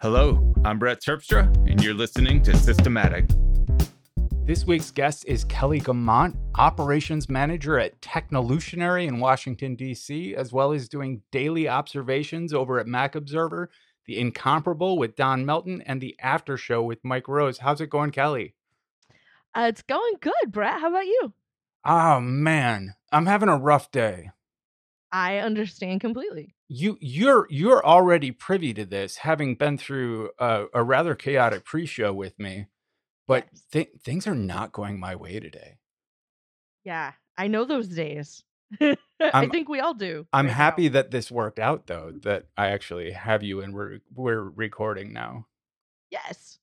Hello, I'm Brett Terpstra, and you're listening to Systematic. This week's guest is Kelly Guimont, Operations Manager at Technolutionary in Washington, D.C., as well as doing daily observations over at Mac Observer, The Incomparable with Don Melton, and The After Show with Mike Rose. How's it going, Kelly? Uh, it's going good, Brett. How about you? Oh, man, I'm having a rough day. I understand completely. You you're you're already privy to this, having been through a, a rather chaotic pre-show with me. But th- things are not going my way today. Yeah, I know those days. I think we all do. I'm right now. happy that this worked out, though. That I actually have you and we're we're recording now. Yes,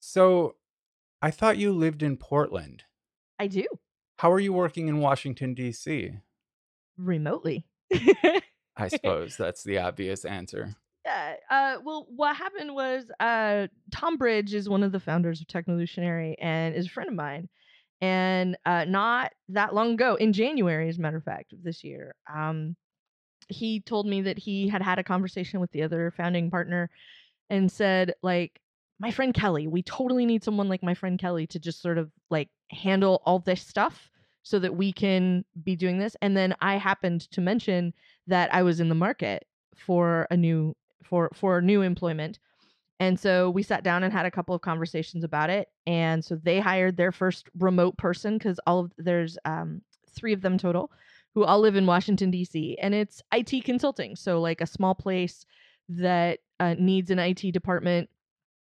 So, I thought you lived in Portland. I do How are you working in Washington D.C.? remotely. I suppose that's the obvious answer. Yeah. Uh, well, what happened was uh, Tom Bridge is one of the founders of Technolutionary and is a friend of mine. And uh, not that long ago, in January, as a matter of fact, of this year, um, he told me that he had had a conversation with the other founding partner and said, like, my friend Kelly, we totally need someone like my friend Kelly to just sort of like handle all this stuff so that we can be doing this. And then I happened to mention that I was in the market for a new for for new employment. And so we sat down and had a couple of conversations about it. And so they hired their first remote person because all of there's um, three of them total who all live in Washington D.C. and it's IT consulting. So like a small place that uh, needs an IT department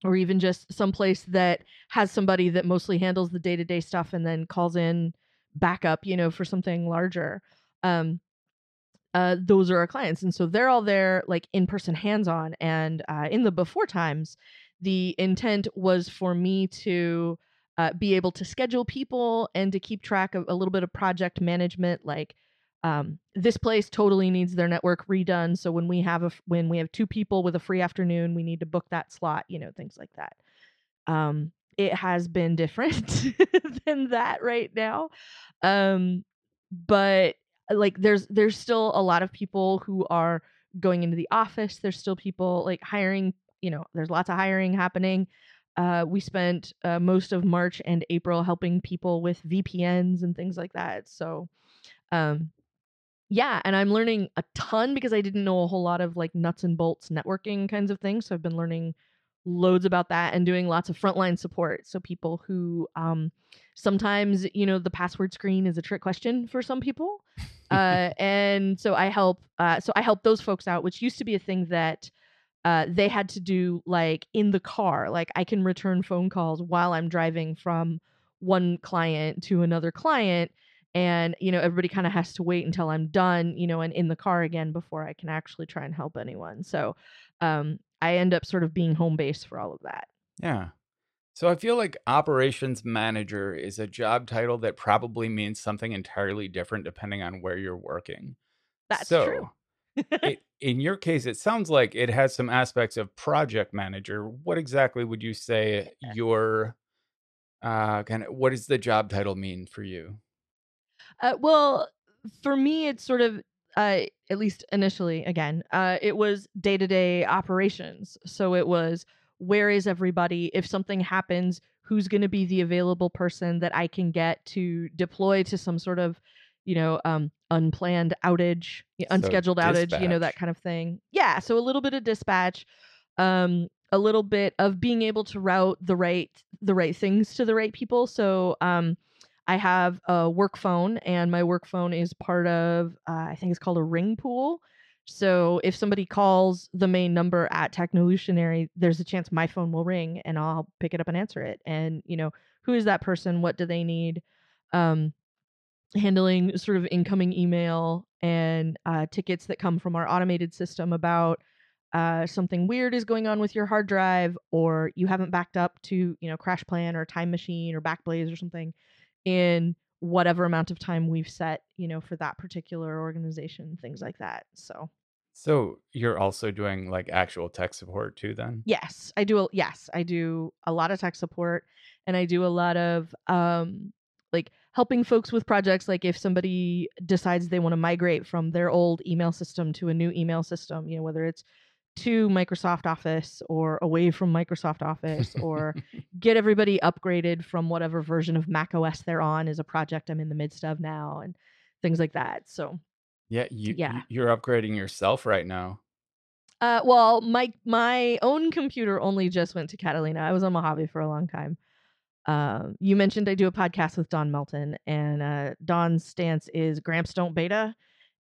or even just some place that has somebody that mostly handles the day-to-day stuff and then calls in backup, you know, for something larger. Um, uh, those are our clients, and so they're all there, like in person, hands on. And uh, in the before times, the intent was for me to uh, be able to schedule people and to keep track of a little bit of project management, like. Um, this place totally needs their network redone. So when we have a when we have two people with a free afternoon, we need to book that slot. You know, things like that. Um, it has been different than that right now, um, but like there's there's still a lot of people who are going into the office. There's still people like hiring. You know, there's lots of hiring happening. Uh, we spent uh, most of March and April helping people with VPNs and things like that. So, um, yeah, and I'm learning a ton because I didn't know a whole lot of like nuts and bolts networking kinds of things. So I've been learning loads about that and doing lots of frontline support. So people who um, sometimes you know the password screen is a trick question for some people, uh, and so I help. Uh, so I help those folks out, which used to be a thing that. Uh, they had to do like in the car like i can return phone calls while i'm driving from one client to another client and you know everybody kind of has to wait until i'm done you know and in the car again before i can actually try and help anyone so um i end up sort of being home base for all of that Yeah. So I feel like operations manager is a job title that probably means something entirely different depending on where you're working. that's so, true it, in your case, it sounds like it has some aspects of project manager. What exactly would you say your uh kind of what does the job title mean for you? Uh, well, for me, it's sort of, uh, at least initially, again, uh, it was day to day operations. So it was where is everybody? If something happens, who's going to be the available person that I can get to deploy to some sort of, you know, um, unplanned outage, So unscheduled outage, you know, that kind of thing. Yeah. So a little bit of dispatch. Um, a little bit of being able to route the right the right things to the right people. So um, I have a work phone, and my work phone is part of uh, I think it's called a ring pool. So if somebody calls the main number at Technolutionary, there's a chance my phone will ring, and I'll pick it up and answer it. And you know, who is that person? What do they need? Um, handling sort of incoming email and uh, tickets that come from our automated system about uh, something weird is going on with your hard drive, or you haven't backed up to you know Crash Plan or Time Machine or Backblaze or something in whatever amount of time we've set, you know, for that particular organization, things like that. So So you're also doing like actual tech support too then? yes, I do. A, yes, I do a lot of tech support, and I do a lot of um, like helping folks with projects. Like if somebody decides they want to migrate from their old email system to a new email system, you know, whether it's to Microsoft Office or away from Microsoft Office or get everybody upgraded from whatever version of Mac OS they're on is a project I'm in the midst of now and things like that. So Yeah, you Yeah. you're upgrading yourself right now. Uh, well, my my own computer only just went to Catalina. I was on Mojave for a long time. Um, you mentioned I do a podcast with Don Melton, and uh, Don's stance is Gramps don't beta,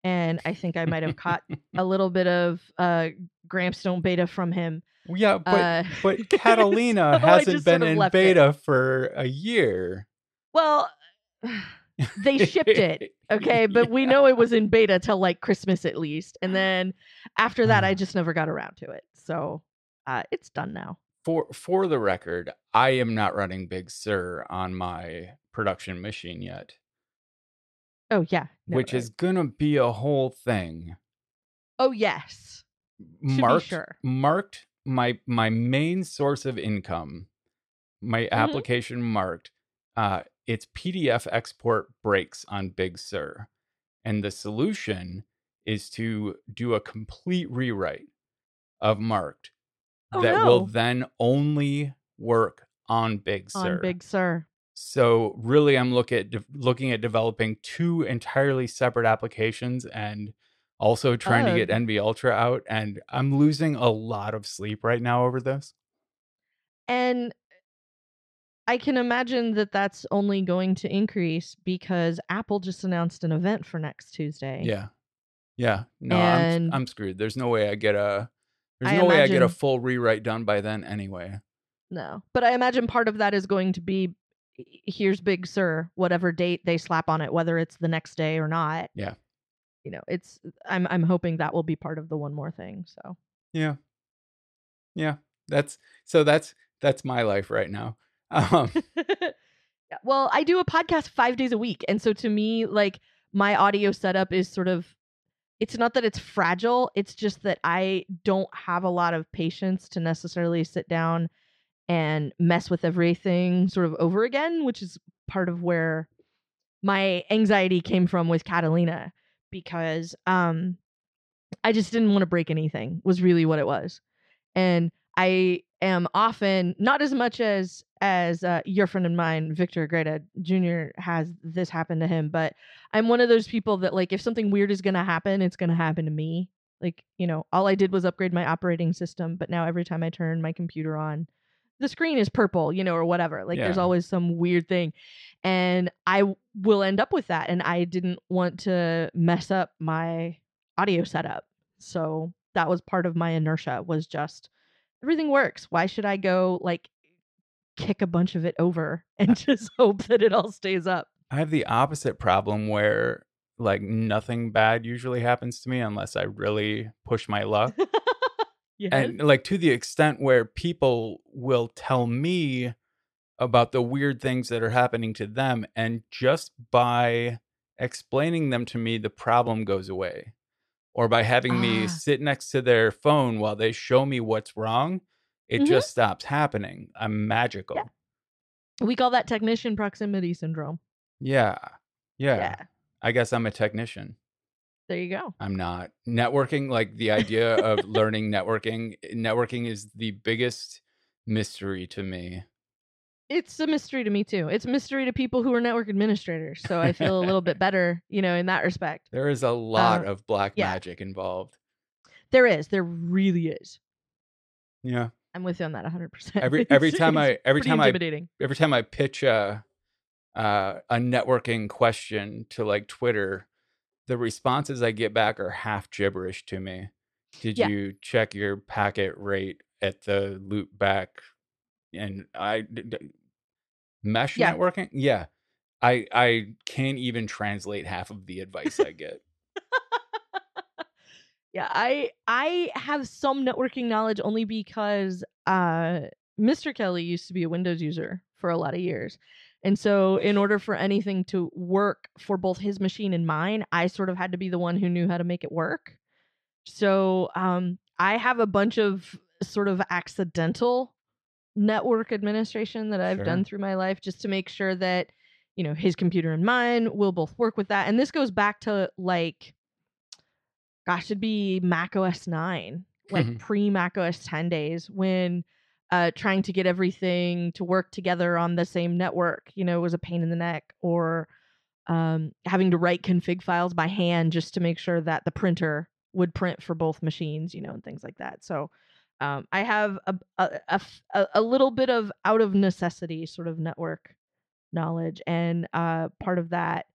and I think I might have caught a little bit of uh, Gramps don't beta from him. Yeah, but Uh, but Catalina so hasn't been sort of in left it. beta for a year. Well, they shipped it, okay, but we know it was in beta till like Christmas at least, and then after that, I just never got around to it. So uh, it's done now. for for the record, I am not running Big Sur on my production machine yet, Oh yeah, no, which is gonna be a whole thing. oh yes. Marked sure. marked my my main source of income, my Mm-hmm. application marked. Uh, its PDF export breaks on Big Sur, and the solution is to do a complete rewrite of marked Oh, that will then only work on Big Sur. on Big Sur. So really, I'm look at de- looking at developing two entirely separate applications and also trying to oh, get. NV Ultra out. And I'm losing a lot of sleep right now over this. And I can imagine that that's only going to increase because Apple just announced an event for next Tuesday. Yeah, yeah. No, I'm And- I'm screwed. There's no way I get a. There's I no way I get a full rewrite done by then anyway. No. But I imagine part of that is going to be here's Big Sur, whatever date they slap on it, whether it's the next day or not. Yeah. You know, it's I'm I'm hoping that will be part of the one more thing. So Yeah, yeah. That's so. That's that's my life right now. Um, well, I do a podcast five days a week. And so to me, like my audio setup is sort of it's not that it's fragile, it's just that I don't have a lot of patience to necessarily sit down and mess with everything sort of over again, which is part of where my anxiety came from with Catalina because um I just didn't want to break anything was really what it was. And I am often not as much as as uh, your friend of mine, Victor Agreda Jr. has this happen to him, but I'm one of those people that like if something weird is gonna happen, it's gonna happen to me. Like you know, all I did was upgrade my operating system, but now every time I turn my computer on, the screen is purple, you know, or whatever. Like there's always some weird thing, and I will end up with that. And I didn't want to mess up my audio setup, so that was part of my inertia. Was just everything works. Why should I go like kick a bunch of it over and just hope that it all stays up? I have the opposite problem where like nothing bad usually happens to me unless I really push my luck. yes. and like to the extent where people will tell me about the weird things that are happening to them and just by explaining them to me the problem goes away or by having me Ah. sit next to their phone while they show me what's wrong it Mhm. just stops happening i'm magical we call that technician proximity syndrome. yeah. yeah yeah. i guess i'm a technician There you go. I'm not. Networking, like the idea of learning networking, networking is the biggest mystery to me. It's a mystery to me too. It's a mystery to people who are network administrators. So I feel a little bit better, you know, in that respect. There is a lot Uh, of black yeah. magic involved. There is. There really is. Yeah. I'm with you on that 100%. Every every time I every time I every time I pitch a uh, a networking question to like Twitter, the responses I get back are half gibberish to me. Did Yeah. you check your packet rate at the loop back? And I d- d- mesh Yeah. networking, yeah. I I can't even translate half of the advice I get. Yeah, I I have some networking knowledge only because uh Mr. Kelly used to be a Windows user for a lot of years. And so in order for anything to work for both his machine and mine, I sort of had to be the one who knew how to make it work. So um I have a bunch of sort of accidental network administration that I've Sure. done through my life just to make sure that you know his computer and mine will both work with that. And this goes back to like gosh, it'd be Mac OS 9 like Mhm. pre Mac OS 10 days when uh, trying to get everything to work together on the same network, you know, was a pain in the neck, or um, having to write config files by hand just to make sure that the printer would print for both machines, you know, and things like that. So um, I have a a a little bit of out of necessity sort of network knowledge, and uh, part of that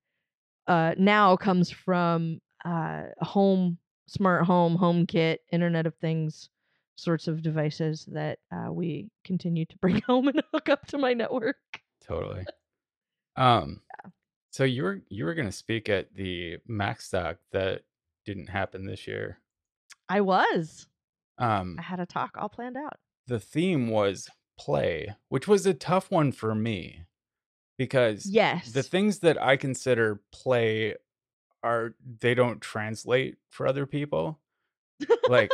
uh, now comes from uh, home, smart home, home kit, Internet of Things sorts of devices that uh, we continue to bring home and hook up to my network. Totally. Um, so you were you were gonna speak at the MacStock that didn't happen this year. I was. Um, I had a talk all planned out. the theme was play, which was a tough one for me because Yes. the things that I consider play are they don't translate for other people. Like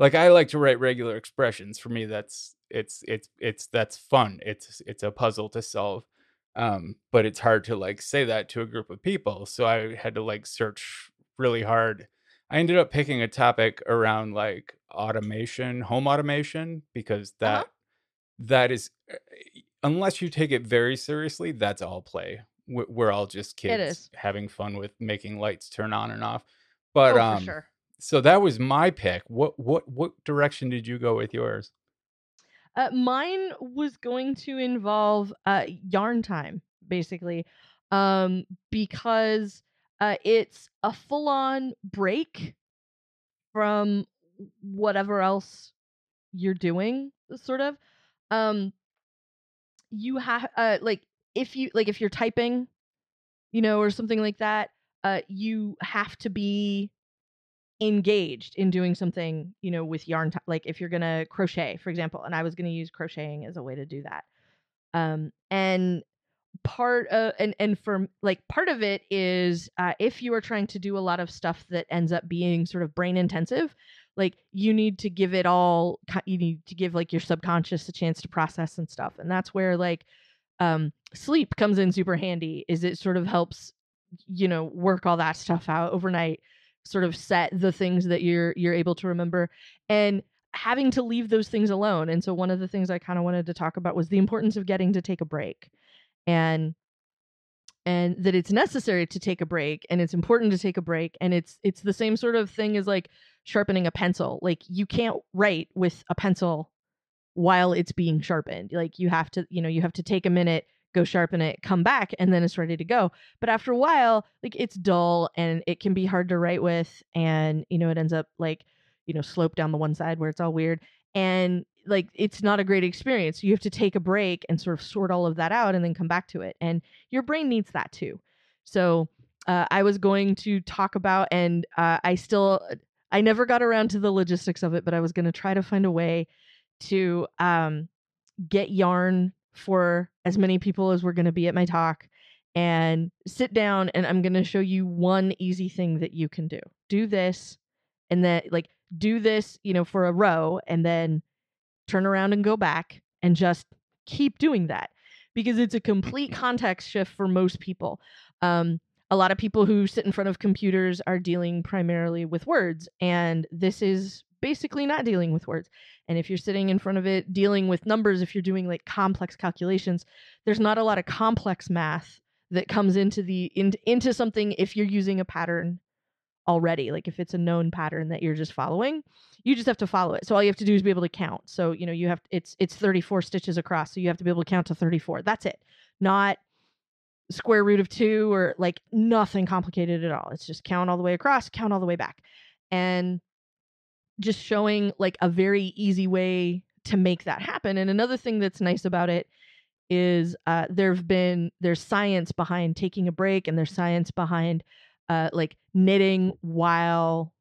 like I like to write regular expressions. For me that's it's it's it's that's fun. It's it's a puzzle to solve. Um but it's hard to like say that to a group of people. So I had to like search really hard. I ended up picking a topic around like automation, home automation because that Uh-huh. that is uh, unless you take it very seriously, that's all play. We're all just kids having fun with making lights turn on and off. But oh, um, for sure. So that was my pick. What what what direction did you go with yours? Uh, mine was going to involve uh, yarn time, basically, um, because uh, it's a full-on break from whatever else you're doing, sort of. Um, you have uh, like if you like if you're typing, you know, or something like that, uh, you have to be engaged in doing something, you know, with yarn. T- like if you're gonna crochet, for example, and I was gonna use crocheting as a way to do that. Um, and part of and and for like part of it is uh, if you are trying to do a lot of stuff that ends up being sort of brain intensive like you need to give it all you need to give like your subconscious a chance to process and stuff and that's where like um sleep comes in super handy is it sort of helps you know work all that stuff out overnight sort of set the things that you're you're able to remember and having to leave those things alone and so one of the things i kind of wanted to talk about was the importance of getting to take a break and and that it's necessary to take a break and it's important to take a break and it's it's the same sort of thing as like sharpening a pencil like you can't write with a pencil while it's being sharpened like you have to you know you have to take a minute go sharpen it come back and then it's ready to go. But after a while like it's dull and it can be hard to write with and you know it ends up like you know slope down the one side where it's all weird. And like it's not a great experience. You have to take a break and sort of sort all of that out and then come back to it. And your brain needs that too. So uh, i was going to talk about and uh, i still i never got around to the logistics of it but i was going to try to find a way to um, get yarn for as many people as we're going to be at my talk and sit down and i'm going to show you one easy thing that you can do do this and then like do this you know for a row and then turn around and go back and just keep doing that because it's a complete context shift for most people. Um, a lot of people who sit in front of computers are dealing primarily with words, and this is basically not dealing with words. And if you're sitting in front of it dealing with numbers, if you're doing like complex calculations, there's not a lot of complex math that comes into the in, into something if you're using a pattern already like if it's a known pattern that you're just following you just have to follow it. So all you have to do is be able to count. So you know you have it's it's 34 stitches across so you have to be able to count to 34 that's it. Not square root of 2 or like nothing complicated at all. It's just count all the way across count all the way back. And just showing like a very easy way to make that happen and another thing that's nice about it is uh there've been there's science behind taking a break and there's science behind uh, like knitting while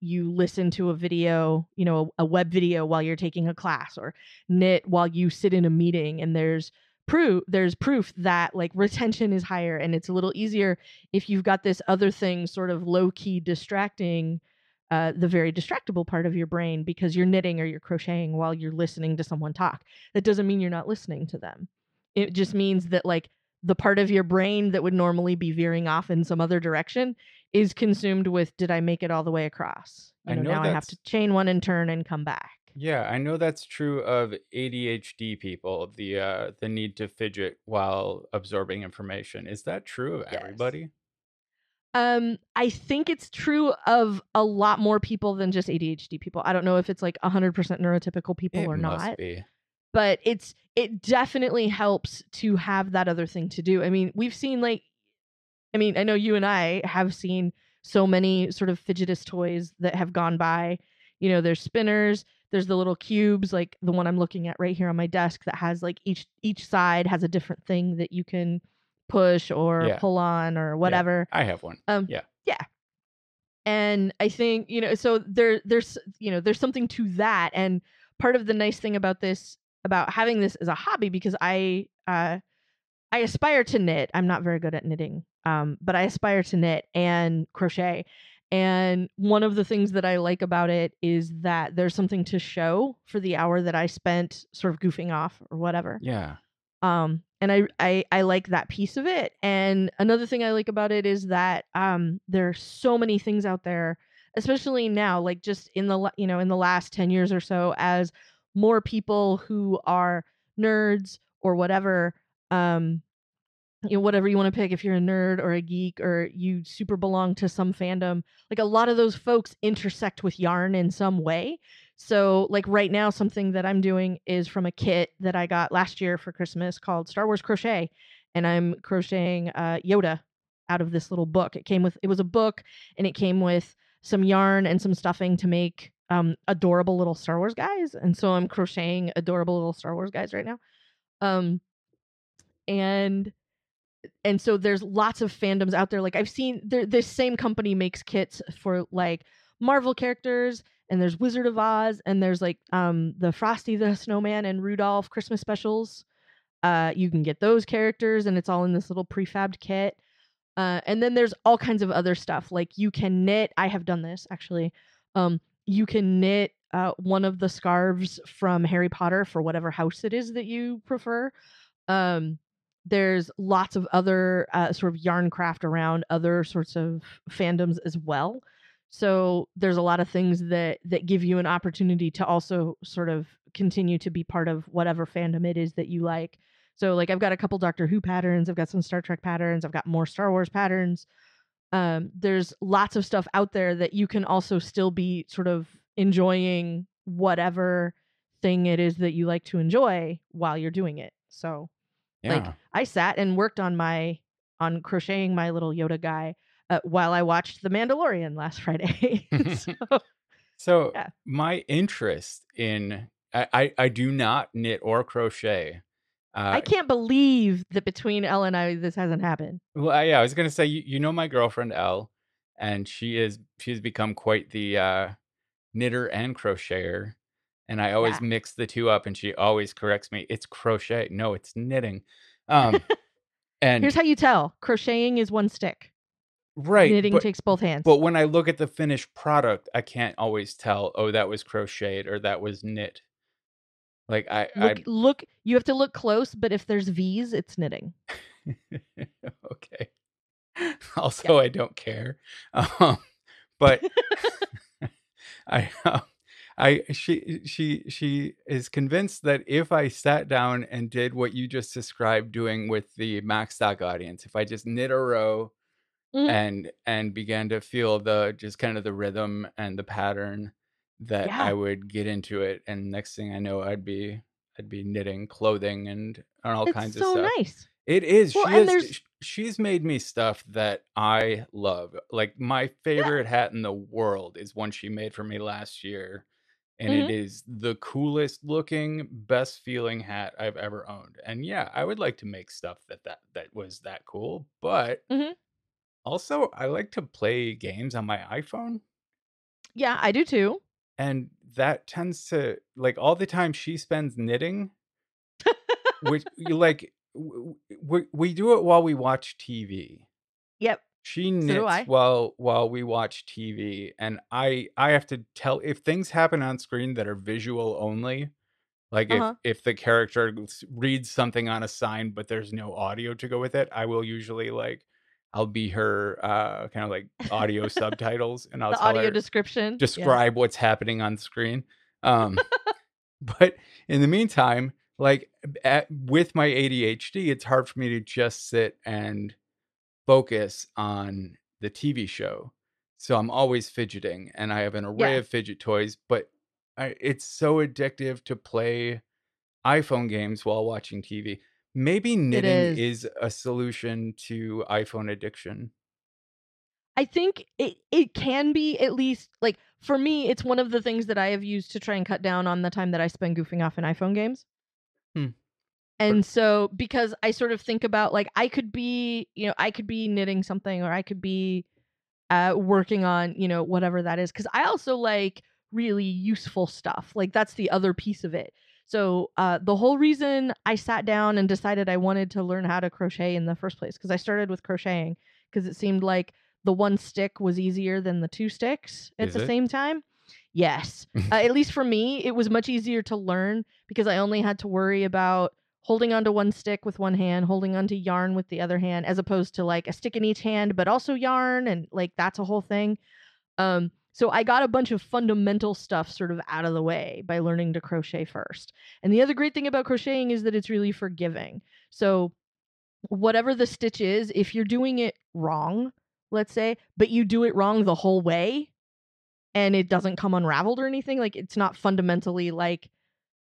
you listen to a video, you know, a, a, web video while you're taking a class, or knit while you sit in a meeting. And there's proof there's proof that like retention is higher and it's a little easier if you've got this other thing sort of low key distracting uh, the very distractible part of your brain because you're knitting or you're crocheting while you're listening to someone talk. That doesn't mean you're not listening to them. It just means that like the part of your brain that would normally be veering off in some other direction is consumed with did I make it all the way across? You I know, know now I have to chain one and turn and come back. yeah, I know that's true of ADHD people, the uh the need to fidget while absorbing information. Is that true of Yes. everybody? Um, I think it's true of a lot more people than just ADHD people. I don't know if it's like 100% neurotypical people It or must not, be. but it's it definitely helps to have that other thing to do. I mean, we've seen like I mean, I know you and I have seen so many sort of fidgetous toys that have gone by. You know, there's spinners, there's the little cubes, like the one I'm looking at right here on my desk that has like each each side has a different thing that you can push or Yeah. pull on or Yeah. whatever. I have one. Um Yeah. yeah. And I think, you know, so there there's you know, there's something to that and part of the nice thing about this about having this as a hobby because I uh I aspire to knit. I'm not very good at knitting. Um but I aspire to knit and crochet. And one of the things that I like about it is that there's something to show for the hour that I spent sort of goofing off or whatever Yeah. um and I, I i like that piece of it and another thing i like about it is that um there are so many things out there especially now like just in the you know in the last 10 years or so as more people who are nerds or whatever um you know whatever you want to pick if you're a nerd or a geek or you super belong to some fandom like a lot of those folks intersect with yarn in some way so like right now something that i'm doing is from a kit that i got last year for christmas called star wars crochet and i'm crocheting uh, yoda out of this little book. It came with it was a book and it came with some yarn and some stuffing to make um adorable little star wars guys and so i'm crocheting adorable little star wars guys right now. Um and and so there's lots of fandoms out there. Like i've seen this same company makes kits for like marvel characters and there's wizard of oz and there's like um the frosty the snowman and rudolph christmas specials. Uh you can get those characters and it's all in this little prefabbed kit. Uh and then there's all kinds of other stuff like you can knit i have done this actually um you can knit uh, one of the scarves from harry potter for whatever house it is that you prefer. Um there's lots of other uh, sort of yarn craft around other sorts of fandoms as well so there's a lot of things that that give you an opportunity to also sort of continue to be part of whatever fandom it is that you like. So like i've got a couple doctor who patterns i've got some star trek patterns i've got more star wars patterns. Um, there's lots of stuff out there that you can also still be sort of enjoying whatever thing it is that you like to enjoy while you're doing it. So Yeah. like I sat and worked on my on crocheting my little Yoda guy uh, while I watched The Mandalorian last Friday. so, So Yeah. my interest in I, I I do not knit or crochet. Uh, I can't believe that between Elle and I this hasn't happened. well, I- yeah, I was gonna say you, you know my girlfriend Elle, and she is she's become quite the uh, knitter and crocheter, and I always Yeah. mix the two up, and she always corrects me. It's crochet, no, it's knitting. Um, and Here's how you tell: crocheting is one stick. Right, Knitting but, takes both hands. but when I look at the finished product, I can't always tell. Oh, that was crocheted or that was knit. Like I, look, look. You have to look close, but if there's V's, it's knitting. Okay. Also, I don't care. Um, but I, um, I, she, she, she is convinced that if I sat down and did what you just described doing with the MacStock audience, if I just knit a row Mhm. and and began to feel the just kind of the rhythm and the pattern, that Yeah. I would get into it, and next thing I know, I'd be I'd be knitting clothing and, and all It's kinds so of stuff. nice. It is. Well, she and is. She's made me stuff that I love. Like my favorite hat in the world is one she made for me last year, and Mhm. it is the coolest looking, best feeling hat I've ever owned. And yeah, I would like to make stuff that that that was that cool. But Mhm. Also, I like to play games on my iPhone, Yeah, I do too. and that tends to like all the time she spends knitting which you like w- w- we, we do it while we watch TV. Yep. She do knits I. while while we watch TV and I I have to tell if things happen on screen that are visual only Like Uh-huh. if if the character s- reads something on a sign but there's no audio to go with it, I will usually like I'll be her uh kind of like audio subtitles and I'll the audio description. Yeah. describe what's happening on screen. Um but in the meantime, like at, with my ADHD, it's hard for me to just sit and focus on the TV show. So I'm always fidgeting and I have an array Yeah. of fidget toys, but I, it's so addictive to play iPhone games while watching TV. Maybe knitting is. is a solution to iPhone addiction. I think it it can be at least like for me, it's one of the things that I have used to try and cut down on the time that I spend goofing off in iPhone games. Hmm. And so because I sort of think about like I could be, you know, I could be knitting something or I could be uh working on, you know, whatever that is cuz I also like really useful stuff. Like that's the other piece of it. So, uh the whole reason I sat down and decided I wanted to learn how to crochet in the first place cuz I started with crocheting because it seemed like the one stick was easier than the two sticks at Is the it? same time. Yes. uh, at least for me, it was much easier to learn because I only had to worry about holding onto one stick with one hand, holding onto yarn with the other hand, as opposed to like a stick in each hand, but also yarn, and like that's a whole thing. Um, so I got a bunch of fundamental stuff sort of out of the way by learning to crochet first. And the other great thing about crocheting is that it's really forgiving. So whatever the stitch is, if you're doing it wrong, let's say, but you do it wrong the whole way and it doesn't come unraveled or anything, like it's not fundamentally like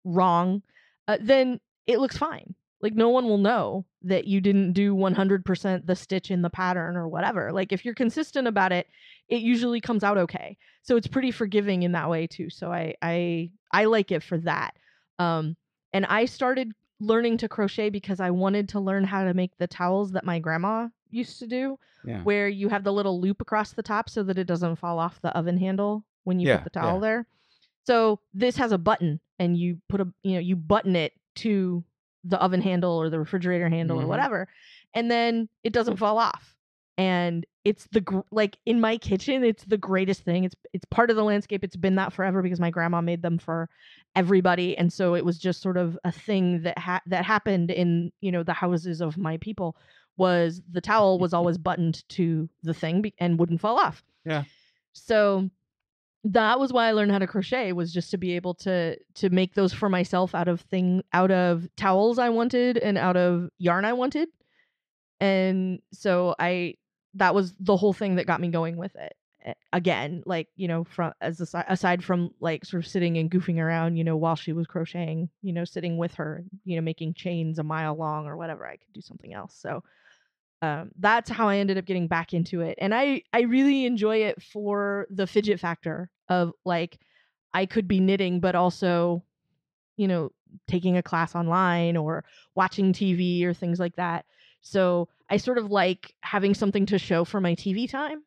wrong, uh, then it looks fine. Like no one will know that you didn't do 100% the stitch in the pattern or whatever. Like if you're consistent about it, it usually comes out okay. So it's pretty forgiving in that way too. So I I I like it for that. Um and I started learning to crochet because I wanted to learn how to make the towels that my grandma used to do Yeah. where you have the little loop across the top so that it doesn't fall off the oven handle when you Yeah, put the towel yeah. there. So this has a button and you put a you know you button it to the oven handle or the refrigerator handle Mhm. or whatever and then it doesn't fall off. And it's the gr- like in my kitchen it's the greatest thing. It's it's part of the landscape. It's been that forever because my grandma made them for everybody and so it was just sort of a thing that ha- that happened in, you know, the houses of my people was the towel was always buttoned to the thing be- and wouldn't fall off. Yeah. So that was why I learned how to crochet was just to be able to to make those for myself out of thing out of towels I wanted and out of yarn I wanted. And so I that was the whole thing that got me going with it. Again, like, you know, from as aside, aside from like sort of sitting and goofing around, you know, while she was crocheting, you know, sitting with her, you know, making chains a mile long or whatever, I could do something else. So um, that's how I ended up getting back into it. And I I really enjoy it for the fidget factor of like I could be knitting but also you know taking a class online or watching TV or things like that. So I sort of like having something to show for my TV time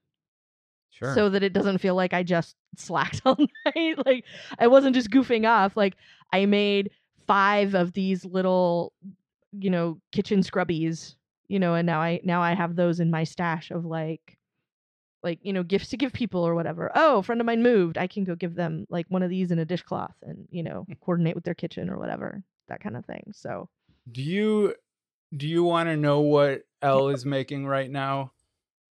Sure. so that it doesn't feel like I just slacked all night. like I wasn't just goofing off. Like I made five of these little, you know, kitchen scrubbies, you know, and now I now I have those in my stash of like like, you know, gifts to give people or whatever. Oh, a friend of mine moved. I can go give them like one of these in a dishcloth and, you know, hmm. coordinate with their kitchen or whatever. That kind of thing. So do you do you want to know what Elle is making right now?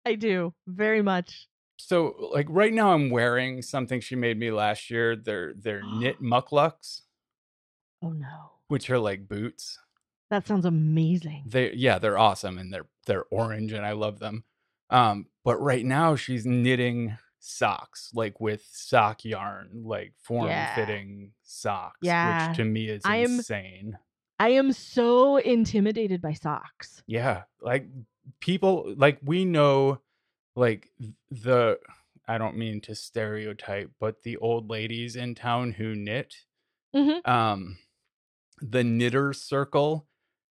I do very much. So like right now I'm wearing something she made me last year. They're they're knit mukluks, Oh no. which are like boots. That sounds amazing. They yeah, they're awesome and they're they're orange and I love them. Um but right now she's knitting socks like with sock yarn, like form Yeah. fitting socks, Yeah. which to me is I am- insane. I am so intimidated by socks. Yeah, like people like we know like the I don't mean to stereotype, but the old ladies in town who knit, Mhm. um the knitter circle,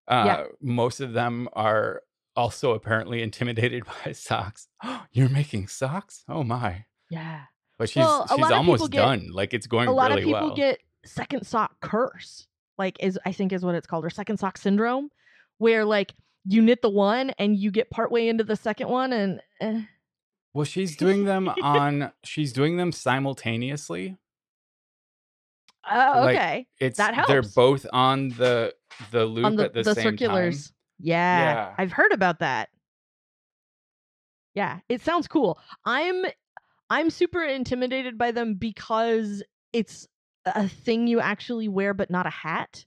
uh Yeah. most of them are also apparently intimidated by socks. You're making socks? Oh my. Yeah. But she's Well, she's lot of people almost get- done. Like it's going really well. a lot really of people well. get second sock curse like is i think is what it's called or second sock syndrome where like you knit the one and you get partway into the second one and eh. well, she's doing them on she's doing them simultaneously. Oh, Like, okay. It's That helps. they're both on the the loop On the, at the, the same circulars. time. Yeah, Yeah. I've heard about that. Yeah, it sounds cool. I'm I'm super intimidated by them because it's a thing you actually wear but not a hat.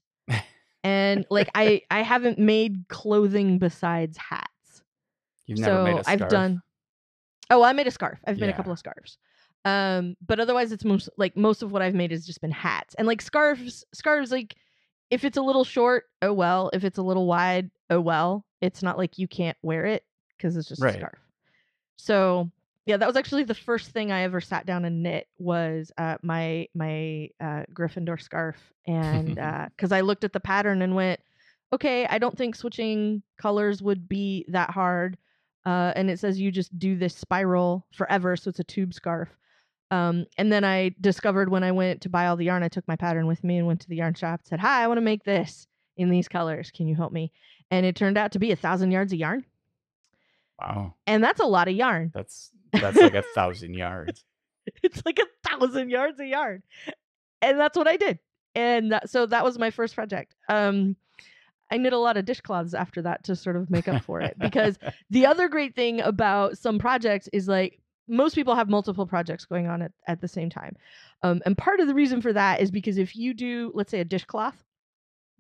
and like I I haven't made clothing besides hats. You've never so made a I've scarf? done Oh, I made a scarf. I've made a couple of scarves. Um, but otherwise it's most like most of what I've made has just been hats. And like scarves, scarves like if it's a little short, oh well. If it's a little wide, oh well. It's not like you can't wear it because it's just Right. a scarf. So yeah, that was actually the first thing I ever sat down and knit was uh, my my uh, Gryffindor scarf, and because I looked at the pattern and went, okay, I don't think switching colors would be that hard. Uh, and it says you just do this spiral forever, so it's a tube scarf. Um, and then I discovered when I went to buy all the yarn, I took my pattern with me and went to the yarn shop. Said, "Hi, I want to make this in these colors. Can you help me?" And it turned out to be a thousand yards of yarn, Wow, and that's a lot of yarn. that's that's like a thousand yards. it's like a thousand yards of yarn and that's what i did and that, so that was my first project um i knit a lot of dishcloths after that to sort of make up for it because the other great thing about some projects is like most people have multiple projects going on at, at the same time. Um, and part of the reason for that is because if you do let's say a dishcloth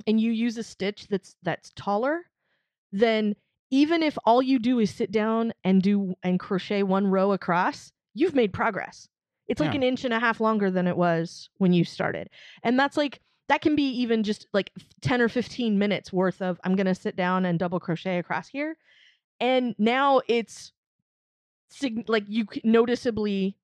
and you use a stitch that's that's taller then even if all you do is sit down and do and crochet one row across you've made progress. It's like Yeah. an inch and a half longer than it was when you started. And that's like that can be even just like 10 or 15 minutes worth of i'm going to sit down and double crochet across here. And now it's sig- like you noticeably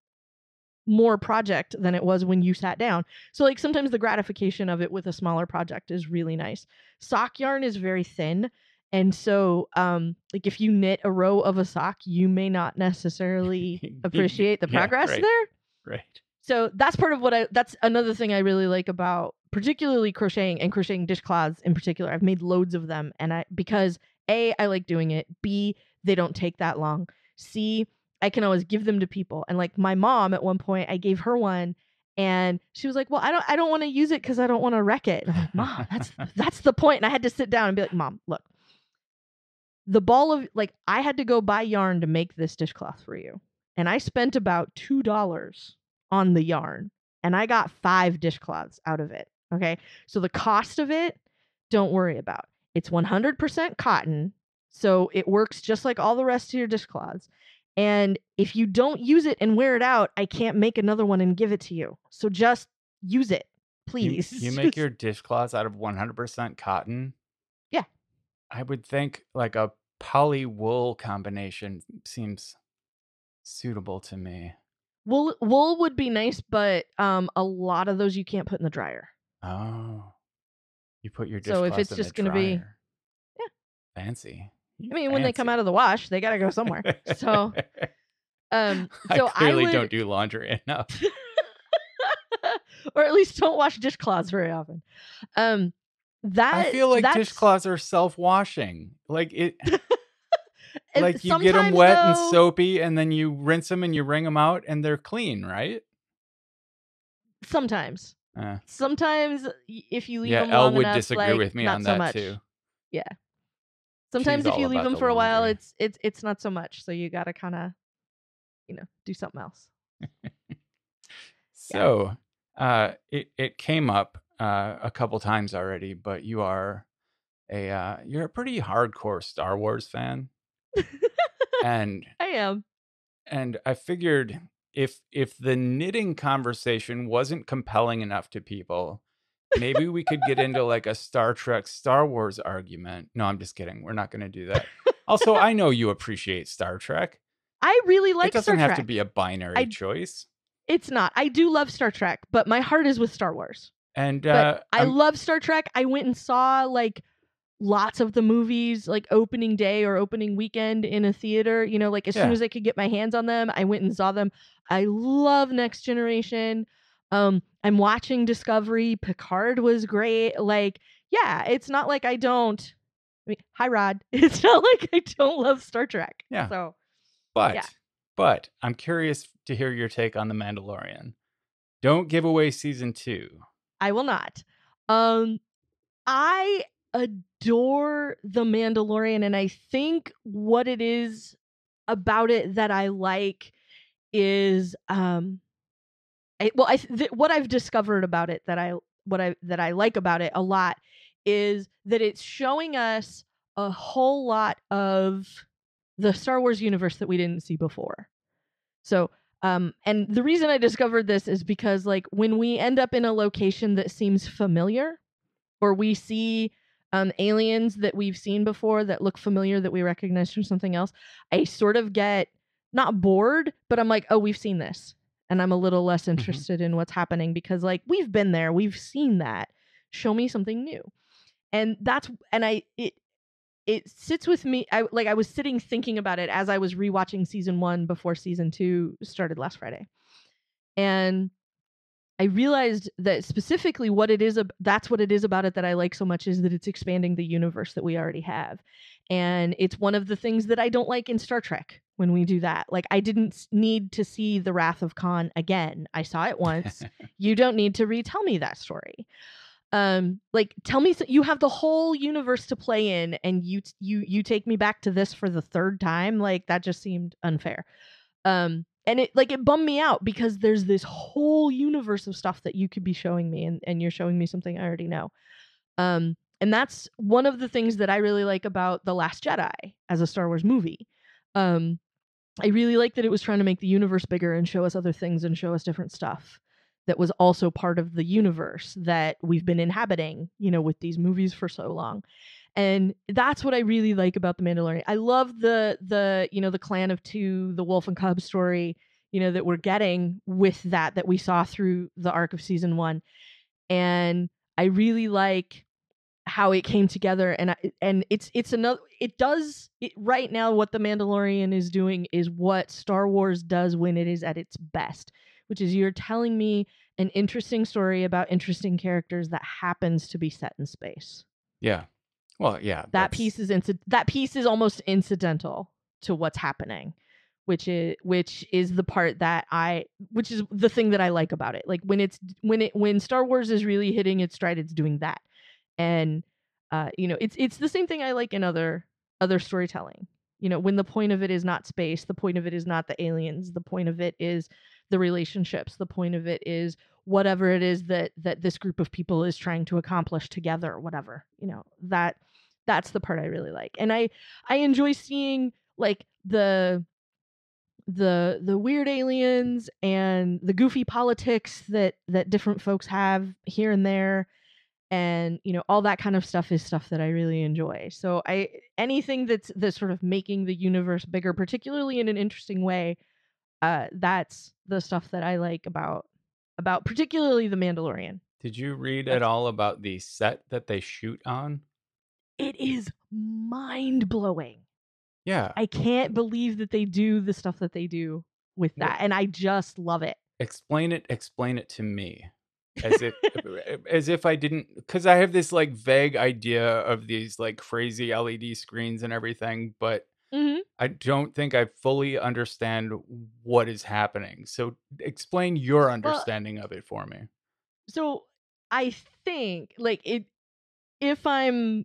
more project than it was when you sat down so like sometimes the gratification of it with a smaller project is really nice sock yarn is very thin and so um like if you knit a row of a sock you may not necessarily appreciate the Yeah, progress right. there right. so that's part of what I that's another thing I really like about particularly crocheting and crocheting dishcloths in particular. I've made loads of them and I because A, I like doing it. B, they don't take that long. C, I can always give them to people. And like my mom at one point, I gave her one and she was like, Well, I don't I don't want to use it because I don't want to wreck it. Like, Mom, that's that's the point. And I had to sit down and be like, Mom, look. The ball of like I had to go buy yarn to make this dishcloth for you. And I spent about two dollars on the yarn and I got five dishcloths out of it. Okay. So the cost of it, don't worry about. It's 100% cotton. So it works just like all the rest of your dishcloths. And if you don't use it and wear it out, I can't make another one and give it to you. So just use it, please. You, make your dishcloths out of 100% cotton? Yeah. I would think like a poly wool combination seems suitable to me. wool wool would be nice, but um a lot of those you can't put in the dryer. Oh. You put your So if it's just gonna be- dryer. Fancy. I mean, when they come out of the wash, they got to go somewhere. So um so I clearly would, don't do laundry enough. or at least don't wash dishcloths very often. Um, that I feel like that's- dishcloths are self-washing. Like it like you get them wet and soapy and then you rinse them and you wring them out and they're clean, right? Sometimes, Uh, sometimes if you leave yeah, them Elle long would enough, disagree like, with me on so that much. too. Sometimes She's if you leave them the for a while, laundry. it's it's it's not so much. So you got to kind of, you know, do something else. So, uh, it it came up uh, a couple times already, but you are a uh, you're a pretty hardcore Star Wars fan, and I am. and I figured if if the knitting conversation wasn't compelling enough to people, maybe we could get into like a Star Trek Star Wars argument. No, I'm just kidding. We're not going to do that. Also, I know you appreciate Star Trek. I really like it doesn't Star have Trek. to be a binary I- choice. It's not. I do love Star Trek, but my heart is with Star Wars. And But uh, I I'm- love Star Trek. I went and saw like lots of the movies like opening day or opening weekend in a theater, you know, like as soon as I could get my hands on them, I went and saw them. I love Next Generation. Um I'm watching Discovery. Picard was great. Like, yeah, it's not like I don't I mean, hi Rod. It's not like I don't love Star Trek. Yeah. So, But Yeah. but I'm curious to hear your take on the Mandalorian. Don't give away season two. I will not. Um, I adore The Mandalorian, and I think what it is about it that I like is um, Well, I th- what I've discovered about it that I what I that I like about it a lot is that it's showing us a whole lot of the Star Wars universe that we didn't see before. So, um, and the reason I discovered this is because, like, when we end up in a location that seems familiar, or we see um, aliens that we've seen before that look familiar that we recognize from something else, I sort of get not bored, but I'm like, oh, we've seen this. And I'm a little less Mm-hmm. interested in what's happening because, like, we've been there, we've seen that. Show me something new. And that's, and I, it, it sits with me. I like, I was sitting thinking about it as I was rewatching season one before season two started last Friday. And I realized that specifically what it is, that's what it is about it that I like so much is that it's expanding the universe that we already have. And it's one of the things that I don't like in Star Trek when we do that. Like, I didn't need to see The Wrath of Khan again. I saw it once. you don't need to retell me that story. Um, like, tell me, so- you have the whole universe to play in, and you you you take me back to this for the third time. Like, that just seemed unfair. Um, and it like it bummed me out because there's this whole universe of stuff that you could be showing me, and and you're showing me something I already know. Um, and that's one of the things that I really like about The Last Jedi as a Star Wars movie. Um, I really like that it was trying to make the universe bigger and show us other things and show us different stuff that was also part of the universe that we've been inhabiting, you know, with these movies for so long. And that's what I really like about the Mandalorian. I love the the you know the clan of two, the wolf and cub story, you know that we're getting with that that we saw through the arc of season 1. And I really like how it came together and I, and it's it's another it does it, right now what the mandalorian is doing is what star wars does when it is at its best which is you're telling me an interesting story about interesting characters that happens to be set in space Yeah. Well, yeah. that piece is inci- that piece is almost incidental to what's happening which is which is the part that i which is the thing that i like about it like when it's when it when star wars is really hitting its stride it's doing that and uh you know it's it's the same thing i like in other other storytelling. You know when the point of it is not space the point of it is not the aliens the point of it is the relationships the point of it is whatever it is that that this group of people is trying to accomplish together whatever you know that that's the part i really like. And i i enjoy seeing like the the the weird aliens and the goofy politics that that different folks have here and there and you know all that kind of stuff is stuff that i really enjoy. So i anything that's that's sort of making the universe bigger particularly in an interesting way uh that's the stuff that i like about about particularly the mandalorian. Did you read at all about the set that they shoot on? it is mind blowing Yeah. i can't believe that they do the stuff that they do with that and i just love it. Explain it explain it to me as if as if i didn't because i have this like vague idea of these like crazy led screens and everything but Mhm. i don't think i fully understand what is happening so explain your understanding of it for me so I think like it if I'm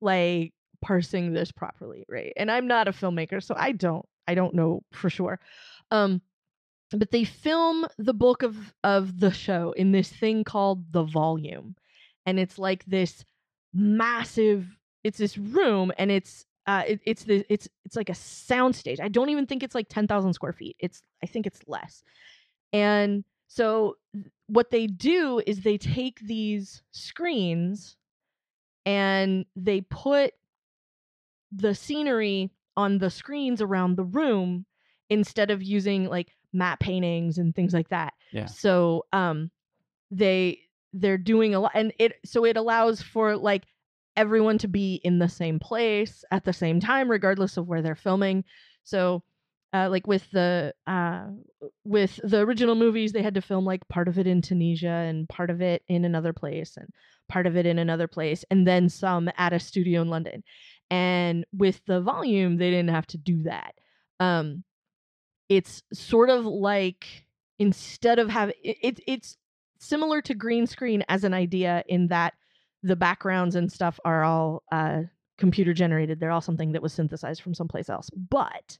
like parsing this properly, right? And I'm not a filmmaker, so I don't I don't know for sure. Um but they film the bulk of of the show in this thing called the volume. And it's like this massive it's this room and it's uh it, it's the it's it's like a sound stage. I don't even think it's like 10,000 square feet. It's I think it's less. And so what they do is they take these screens and they put the scenery on the screens around the room instead of using like matte paintings and things like that. Yeah. So um they they're doing a lot and it so it allows for like everyone to be in the same place at the same time regardless of where they're filming. So uh, like with the uh, with the original movies, they had to film like part of it in Tunisia and part of it in another place and part of it in another place, and then some at a studio in London. And with the volume, they didn't have to do that. Um, it's sort of like instead of having it, it, it's similar to green screen as an idea in that the backgrounds and stuff are all uh, computer generated. They're all something that was synthesized from someplace else. But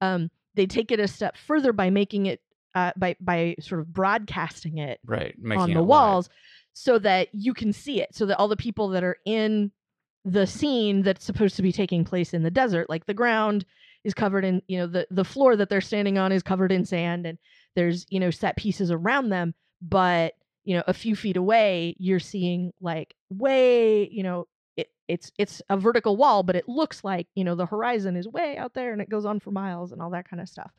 um, they take it a step further by making it uh, by by sort of broadcasting it right on the walls so that you can see it so that all the people that are in the scene that's supposed to be taking place in the desert like the ground is covered in you know the the floor that they're standing on is covered in sand and there's you know set pieces around them but you know a few feet away you're seeing like way you know it, it's it's a vertical wall but it looks like you know the horizon is way out there and it goes on for miles and all that kind of stuff.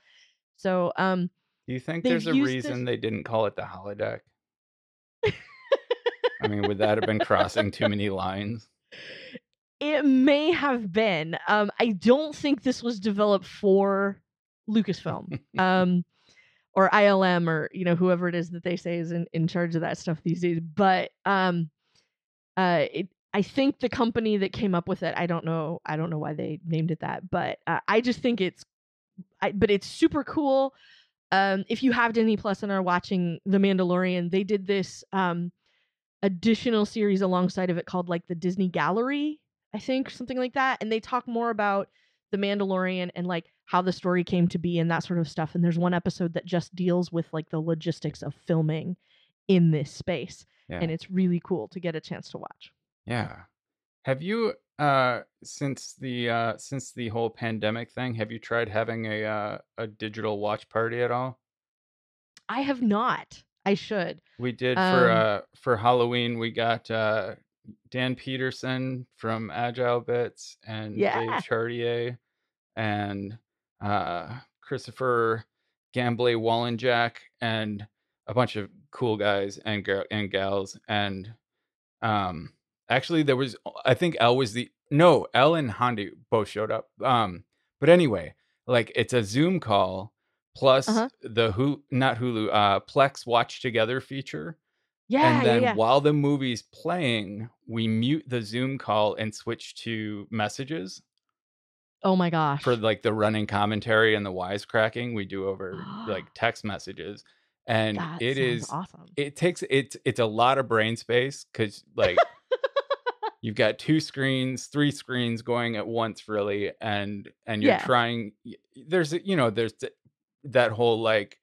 So um do you think there's a reason this... they didn't call it the holodeck? I mean would that have been crossing too many lines it may have been um i don't think this was developed for lucasfilm um or ILM or you know whoever it is that they say is in, in charge of that stuff these days. But um, uh, it, I think the company that came up with it, I don't know, I don't know why they named it that, but uh, I just think it's, I, but it's super cool. Um, if you have Disney Plus and are watching The Mandalorian, they did this um additional series alongside of it called like the Disney Gallery, I think, something like that, and they talk more about the Mandalorian and like how the story came to be and that sort of stuff. And there's one episode that just deals with like the logistics of filming in this space. Yeah. And it's really cool to get a chance to watch. Yeah. Have you uh since the uh since the whole pandemic thing, have you tried having a uh, a digital watch party at all? I have not. I should. We did um, for uh for Halloween we got uh Dan Peterson from Agile Bits and yeah. Dave Chartier and uh, Christopher Gamble Wallenjack and a bunch of cool guys and girl and gals and um actually there was I think Elle was the no Elle and Hondi both showed up um but anyway like it's a Zoom call plus uh-huh. the who not Hulu uh Plex watch together feature yeah. And then yeah, yeah. while the movie's playing, we mute the Zoom call and switch to messages. Oh my gosh. For like the running commentary and the wisecracking we do over like text messages. And that it is awesome. It takes it's it's a lot of brain space because like you've got two screens, three screens going at once, really, and and you're yeah. trying. There's you know there's that whole like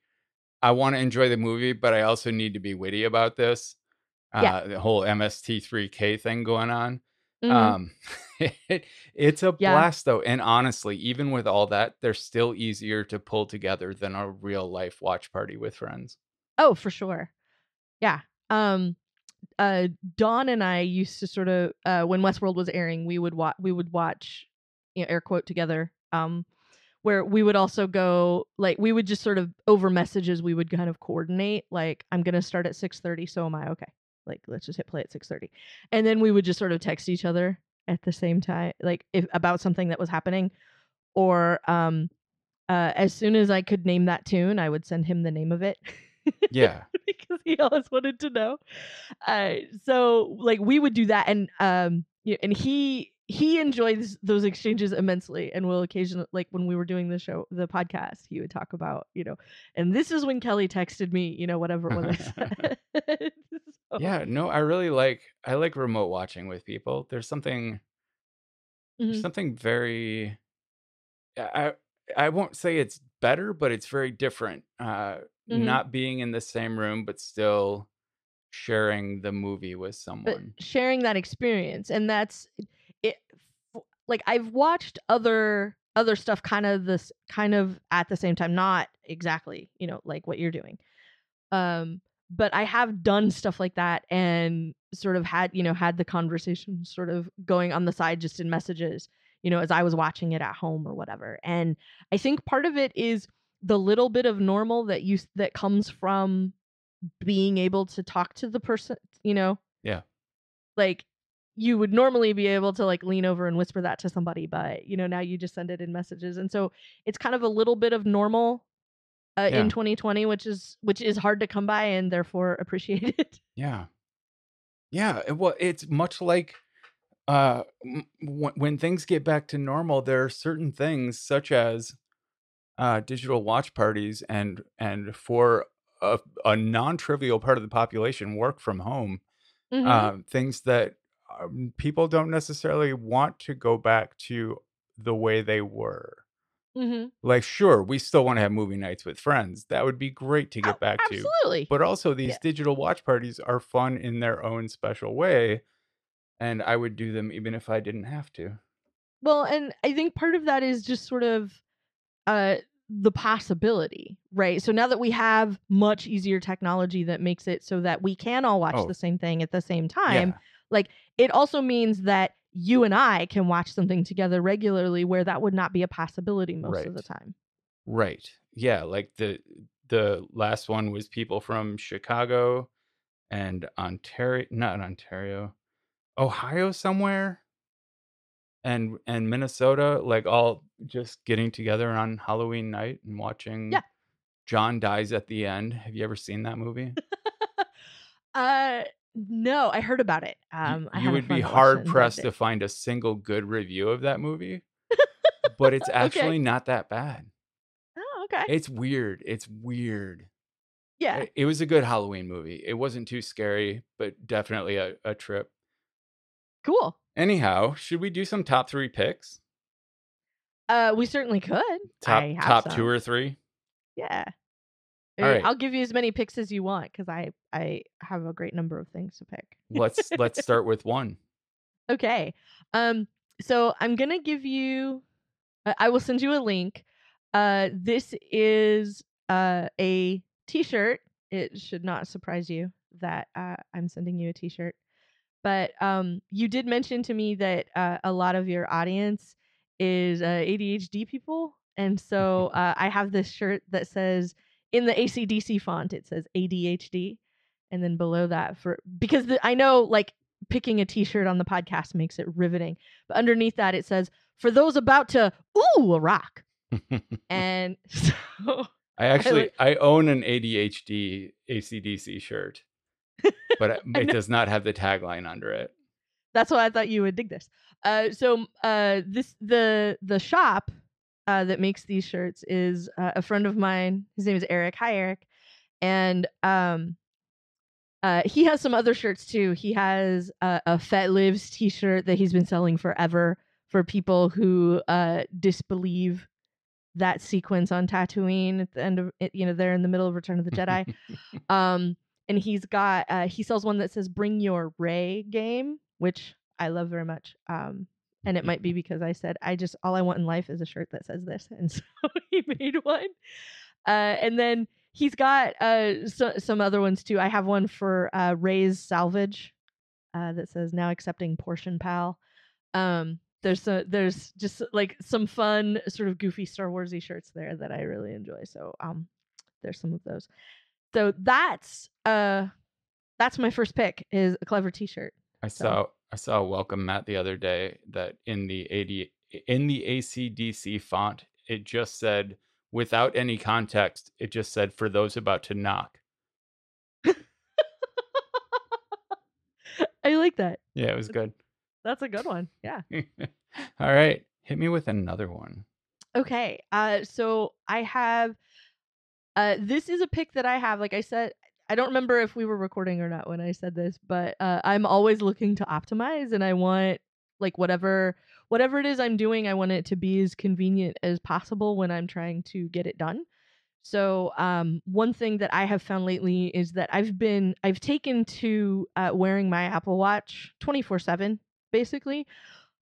I want to enjoy the movie, but I also need to be witty about this. Uh, yeah. The whole MST3K thing going on. Mm-hmm. Um, it, it's a yeah. blast though, and honestly, even with all that, they're still easier to pull together than a real life watch party with friends. Oh, for sure. Yeah. Um, uh, Don and I used to sort of uh, when Westworld was airing, we would watch we would watch, you know, air quote together. Um, where we would also go like we would just sort of over messages we would kind of coordinate like i'm going to start at 6.30 so am i okay. Like let's just hit play at 6.30 and then we would just sort of text each other at the same time like if about something that was happening or um uh as soon as i could name that tune i would send him the name of it yeah. because he always wanted to know. Uh so like we would do that and um and he he enjoys those exchanges immensely and will occasionally like when we were doing the show the podcast he would talk about you know and this is when kelly texted me you know whatever it was so. yeah no i really like i like remote watching with people there's something mm-hmm. there's something very i i won't say it's better but it's very different uh mm-hmm. not being in the same room but still sharing the movie with someone but sharing that experience and that's it like I've watched other other stuff kind of this kind of at the same time not exactly you know like what you're doing. Um but i have done stuff like that and sort of had you know had the conversation sort of going on the side just in messages you know as i was watching it at home or whatever. And i think part of it is the little bit of normal that you that comes from being able to talk to the person you know? Yeah. Like you would normally be able to like lean over and whisper that to somebody but you know now you just send it in messages and so it's kind of a little bit of normal uh, yeah. in 2020 which is which is hard to come by and therefore appreciated yeah yeah well it's much like uh w- when things get back to normal there are certain things such as uh digital watch parties and and for a, a non-trivial part of the population work from home Mhm. um, things that um, people don't necessarily want to go back to the way they were Mhm. like sure we still want to have movie nights with friends that would be great to get Oh, back to absolutely. but also these Yeah. digital watch parties are fun in their own special way and i would do them even if i didn't have to Well, and I think part of that is just sort of uh the possibility, right? So now that we have much easier technology that makes it so that we can all watch Oh. the same thing at the same time, yeah it also means that you and I can watch something together regularly where that would not be a possibility most of the time. right yeah like the the last one was people from chicago and ontario not ontario ohio somewhere and and minnesota like all just getting together on halloween night and watching Yeah. john dies at the end have you ever seen that movie Uh no, I heard about it. You- Um I you would be that watched it hard pressed to find a single good review of that movie but it's Okay. actually not that bad Oh, okay. it's weird it's weird yeah. It, it was a good halloween movie it wasn't too scary but definitely a, a trip Cool. anyhow should we do some top three picks Uh we certainly could. top top some. two or three Yeah. All Uh. I'll give you as many picks as you want because I I have a great number of things to pick. let's let's start with one Okay. Um. So I'm gonna give you. I I will send you a link. Uh. This is uh a T-shirt. It should not surprise you that uh, I'm sending you a T-shirt. But um, you did mention to me that uh, a lot of your audience is uh, ADHD people, and so uh, I have this shirt that says in the ACDC font it says ADHD, and then below that for because the, I know like picking a T-shirt on the podcast makes it riveting, but underneath that it says for those about to ooh a rock, and so i actually like- I, own an adhd acdc shirt but it, I does not have the tagline under it. That's why I thought you would dig this. Uh, so uh, this the the shop uh, that makes these shirts is uh, a friend of mine. His name is Eric. Hi, Eric. And um, uh, he has some other shirts too. He has a, a Fett Lives T-shirt that he's been selling forever for people who uh, disbelieve that sequence on Tatooine at the end of it. You know, they're in the middle of Return of the Jedi. um, and he's got uh, he sells one that says "Bring Your Rey Game," which I love very much. Um, and it might be because I said I just all I want in life is a shirt that says this, and so he made one. Uh, and then he's got uh so, some other ones too. I have one for uh, Rey's Salvage uh, that says "Now accepting Portion Pal." Um, there's a, there's just like some fun sort of goofy Star Warsy shirts there that I really enjoy. So um, there's some of those. So that's uh, that's my first pick is a clever T-shirt. I So- saw I saw a welcome mat the other day that in the AD in the ACDC font it just said without any context it just said for those about to knock. I like that. Yeah, it was good. That's a good one. Yeah. All right, hit me with another one. Okay. Uh so I have uh this is a pick that I have like I said I don't remember if we were recording or not when I said this, but uh I'm always looking to optimize and I want like whatever whatever it is I'm doing, I want it to be as convenient as possible when I'm trying to get it done. So, um, one thing that I have found lately is that I've been I've taken to uh, wearing my Apple Watch 24/7 basically.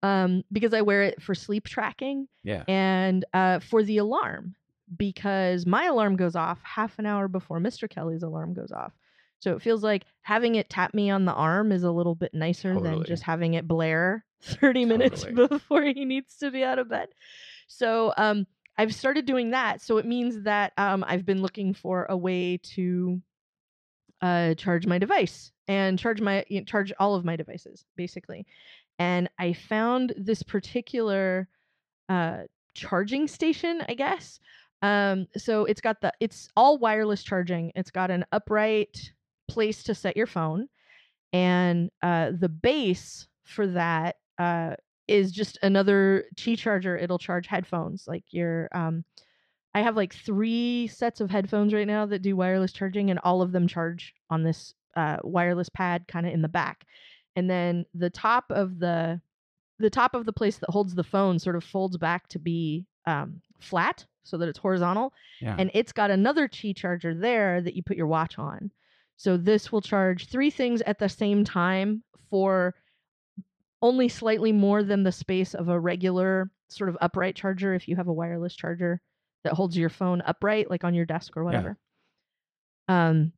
Um, because I wear it for sleep tracking Yeah. and uh, for the alarm because my alarm goes off half an hour before Mr. Kelly's alarm goes off. So it feels like having it tap me on the arm is a little bit nicer than just having it blare 30 minutes Totally. before he needs to be out of bed. So um, I've started doing that. So it means that um, I've been looking for a way to uh, charge my device and charge my you know, charge all of my devices basically. And I found this particular uh, charging station, I guess. Um, so it's got the it's all wireless charging. It's got an upright place to set your phone, and uh, the base for that uh, is just another Qi charger. It'll charge headphones like your um, I have like three sets of headphones right now that do wireless charging, and all of them charge on this uh, wireless pad kind of in the back. And then the top of the the top of the place that holds the phone sort of folds back to be um, flat so that it's horizontal. Yeah. And it's got another Qi charger there that you put your watch on. So this will charge three things at the same time for only slightly more than the space of a regular sort of upright charger if you have a wireless charger that holds your phone upright like on your desk or whatever. Um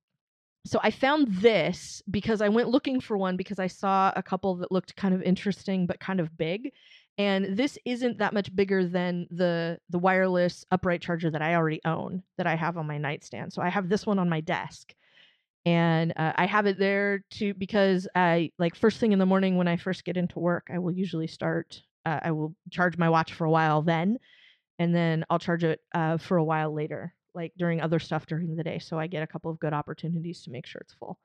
so I found this because I went looking for one because I saw a couple that looked kind of interesting but kind of big. And this isn't that much bigger than the the wireless upright charger that I already own that I have on my nightstand. So I have this one on my desk. And uh, I have it there to because I like first thing in the morning when I first get into work, I will usually start. Uh, I will charge my watch for a while then, and then I'll charge it uh, for a while later like during other stuff during the day. So I get a couple of good opportunities to make sure it's full.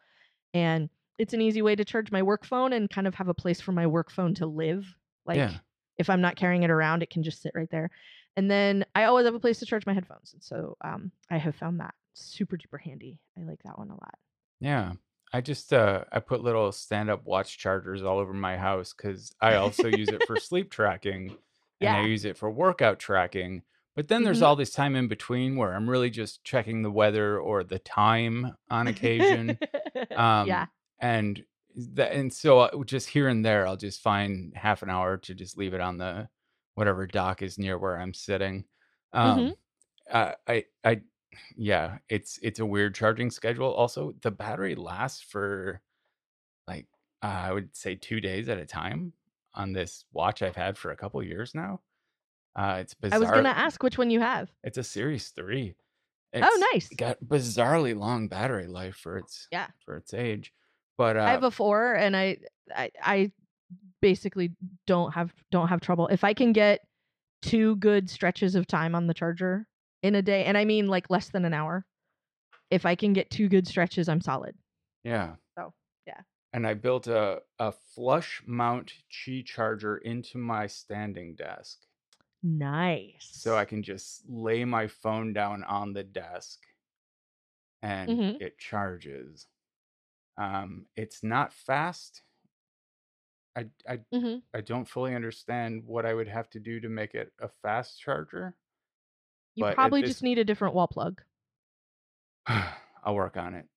And it's an easy way to charge my work phone and kind of have a place for my work phone to live. Like Yeah. If I'm not carrying it around, it can just sit right there. And then I always have a place to charge my headphones. And so um, I have found that super duper handy. I like that one a lot. Yeah. I just uh I put little stand-up watch chargers all over my house cuz I also use it for sleep tracking and I use it for workout tracking. But then there's Mhm. all this time in between where I'm really just checking the weather or the time on occasion. Um yeah. and that and so uh, just here and there I'll just find half an hour to just leave it on the whatever dock is near where I'm sitting. Um Mhm. uh, I I yeah, it's it's a weird charging schedule. Also, the battery lasts for like uh, I would say 2 days at a time on this watch I've had for a couple years now. Uh it's bizarre. I was going to ask which one you have. It's a Series 3. Oh, nice. got bizarrely long battery life for its Yeah. for its age. But uh I have a four, and I, I, I basically don't have don't have trouble if I can get two good stretches of time on the charger in a day, and I mean like less than an hour. If I can get two good stretches, I'm solid. Yeah. So, yeah. And I built a a flush mount Qi charger into my standing desk. Nice. So I can just lay my phone down on the desk and Mhm. it charges. Um it's not fast. I I hmm I don't fully understand what I would have to do to make it a fast charger. You probably this- just need a different wall plug. I'll work on it.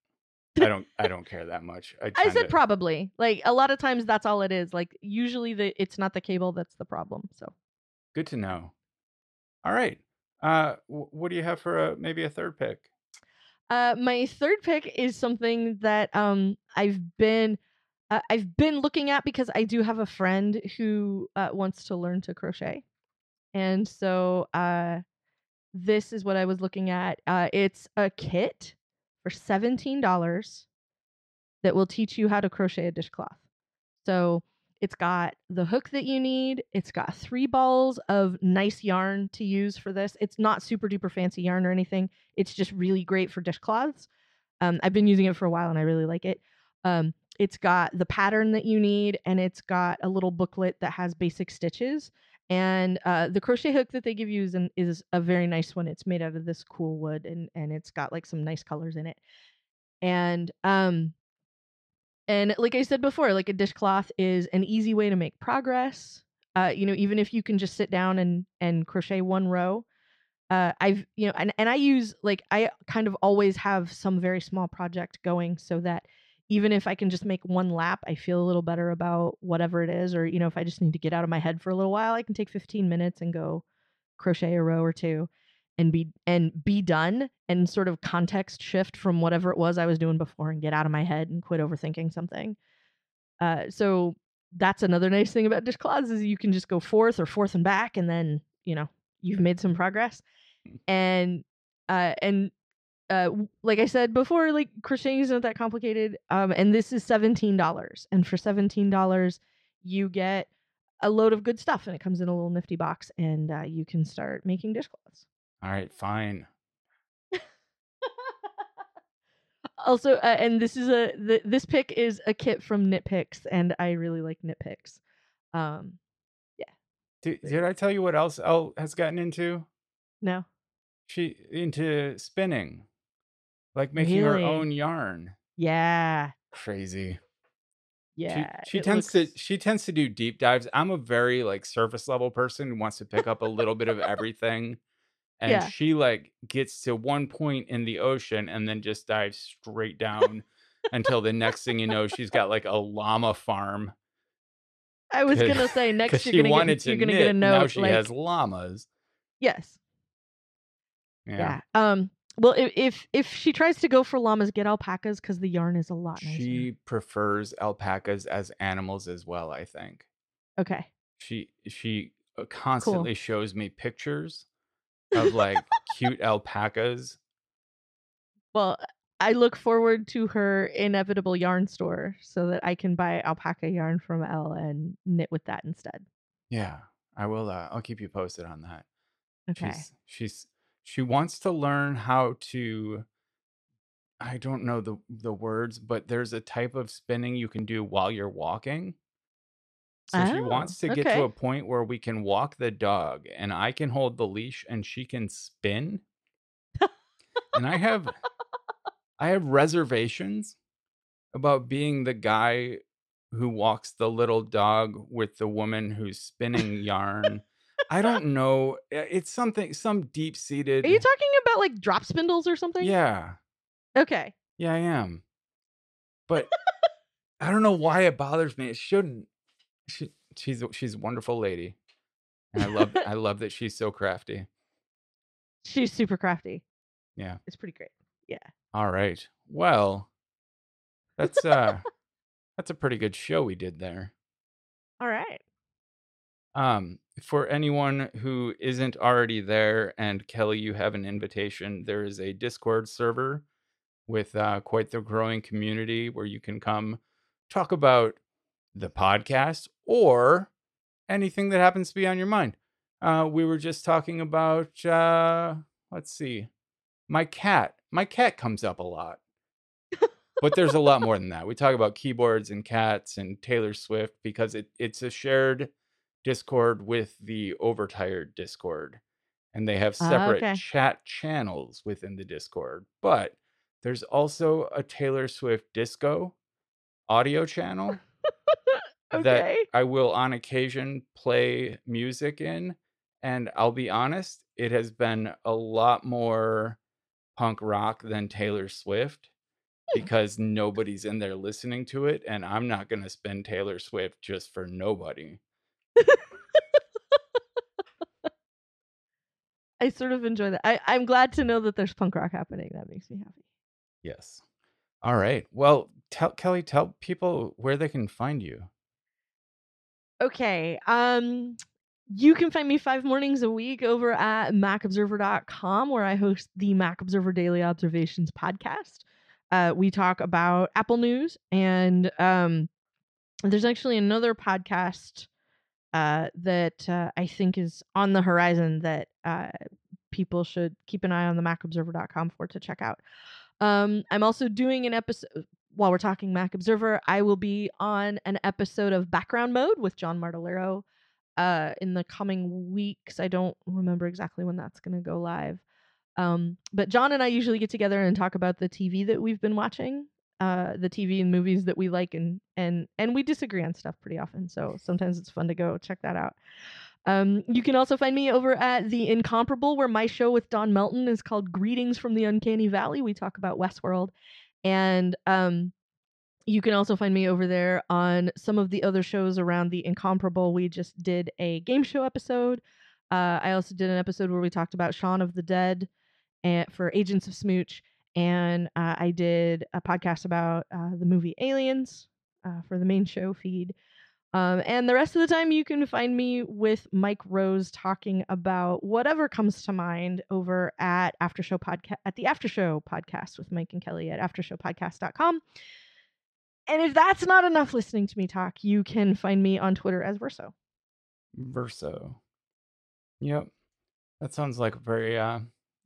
I don't I don't care that much. I, I said probably. Like a lot of times, that's all it is. Like usually, the it's not the cable that's the problem. So Good to know. All right. Uh, wh- what do you have for a maybe a third pick? Uh, my third pick is something that um I've been uh, I've been looking at because I do have a friend who uh, wants to learn to crochet, and so uh, this is what I was looking at. Uh, it's a kit for seventeen dollars that will teach you how to crochet a dishcloth. So it's got the hook that you need. It's got three balls of nice yarn to use for this. It's not super duper fancy yarn or anything. It's just really great for dishcloths. Um, I've been using it for a while and I really like it. Um, it's got the pattern that you need and it's got a little booklet that has basic stitches. And uh, the crochet hook that they give you is, an, is a very nice one. It's made out of this cool wood and, and it's got like some nice colors in it. And um, and like I said before, like a dishcloth is an easy way to make progress. Uh, you know, even if you can just sit down and and crochet one row. Uh, I've you know, and, and I use like I kind of always have some very small project going so that even if I can just make one lap, I feel a little better about whatever it is. Or, you know, if I just need to get out of my head for a little while, I can take 15 minutes and go crochet a row or two and be and be done and sort of context shift from whatever it was I was doing before and get out of my head and quit overthinking something. Uh, so that's another nice thing about dishcloths is you can just go forth or forth and back and then you know you've made some progress. And uh and uh like i said before like crocheting is not that complicated um and this is $17 and for $17 you get a load of good stuff and it comes in a little nifty box and uh, you can start making dishcloths All right, fine. also uh, and this is a th- this pick is a kit from Knit Picks and i really like Knit Picks um yeah. Did, did I tell you what else Elle has gotten into? no she into spinning, like making her own yarn. Yeah. Crazy. Yeah. she she tends to she tends to do deep dives. I'm a very like surface level person who wants to pick up a little bit of everything. And Yeah. she like gets to one point in the ocean and then just dives straight down until the next thing you know she's got like a llama farm I was gonna say next she you're gonna wanted get to you're gonna get a note now she like has llamas. yes. Yeah. Yeah. Um well if, if if she tries to go for llamas, get alpacas because the yarn is a lot nicer. She prefers alpacas as animals as well, I think. Okay. She she uh, constantly shows me pictures of like cute alpacas. Well, I look forward to her inevitable yarn store so that I can buy alpaca yarn from Elle and knit with that instead. Yeah, I will uh, I'll keep you posted on that. Okay. She's she's she wants to learn how to I don't know the the words, but there's a type of spinning you can do while you're walking. So she Oh, wants to get to a point where we can walk the dog and I can hold the leash and she can spin. and I have I have reservations about being the guy who walks the little dog with the woman who's spinning yarn. I don't know. It's something some deep seated Are you talking about like drop spindles or something? Yeah. Okay. Yeah, I am. But I don't know why it bothers me. It shouldn't. She, she's she's a wonderful lady. And I love I love that she's so crafty. She's super crafty. Yeah. It's pretty great. Yeah. All right. Well, that's uh that's a pretty good show we did there. All right. Um for anyone who isn't already there and Kelly you have an invitation, there is a Discord server with uh quite the growing community where you can come talk about the podcast or anything that happens to be on your mind. Uh we were just talking about uh let's see. My cat. My cat comes up a lot. but there's a lot more than that. We talk about keyboards and cats and Taylor Swift because it, it's a shared Discord with the Overtired Discord. And they have Ah, separate okay. chat channels within the Discord. But there's also a Taylor Swift disco audio channel that I will on occasion play music in. And I'll be honest, it has been a lot more punk rock than Taylor Swift hmm. because nobody's in there listening to it. And I'm not going to spend Taylor Swift just for nobody. I sort of enjoy that. I, I'm glad to know that there's punk rock happening. That makes me happy. Yes. All right. Well, tell Kelly, tell people where they can find you. Okay. Um you can find me five mornings a week over at macobserver.com where I host the Mac Observer Daily Observations podcast. Uh, we talk about Apple News and um, there's actually another podcast uh, that uh, I think is on the horizon that uh, people should keep an eye on the macobserver.com for to check out. Um, I'm also doing an episode while we're talking Mac Observer. I will be on an episode of Background Mode with John Martellaro uh, in the coming weeks. I don't remember exactly when that's going to go live. Um, but John and I usually get together and talk about the TV that we've been watching, uh, the TV and movies that we like, and and and we disagree on stuff pretty often. So sometimes it's fun to go check that out. Um, you can also find me over at The Incomparable, where my show with Don Melton is called Greetings from the Uncanny Valley. We talk about Westworld. And um, you can also find me over there on some of the other shows around The Incomparable. We just did a game show episode. Uh, I also did an episode where we talked about Shaun of the Dead and for Agents of Smooch. And uh, I did a podcast about uh, the movie Aliens uh, for the main show feed. Um, and the rest of the time, you can find me with Mike Rose talking about whatever comes to mind over at After Show podcast at the After Show podcast with Mike and Kelly at AfterShowPodcast.com. And if that's not enough listening to me talk, you can find me on Twitter as Verso. Verso. Yep. That sounds like a very uh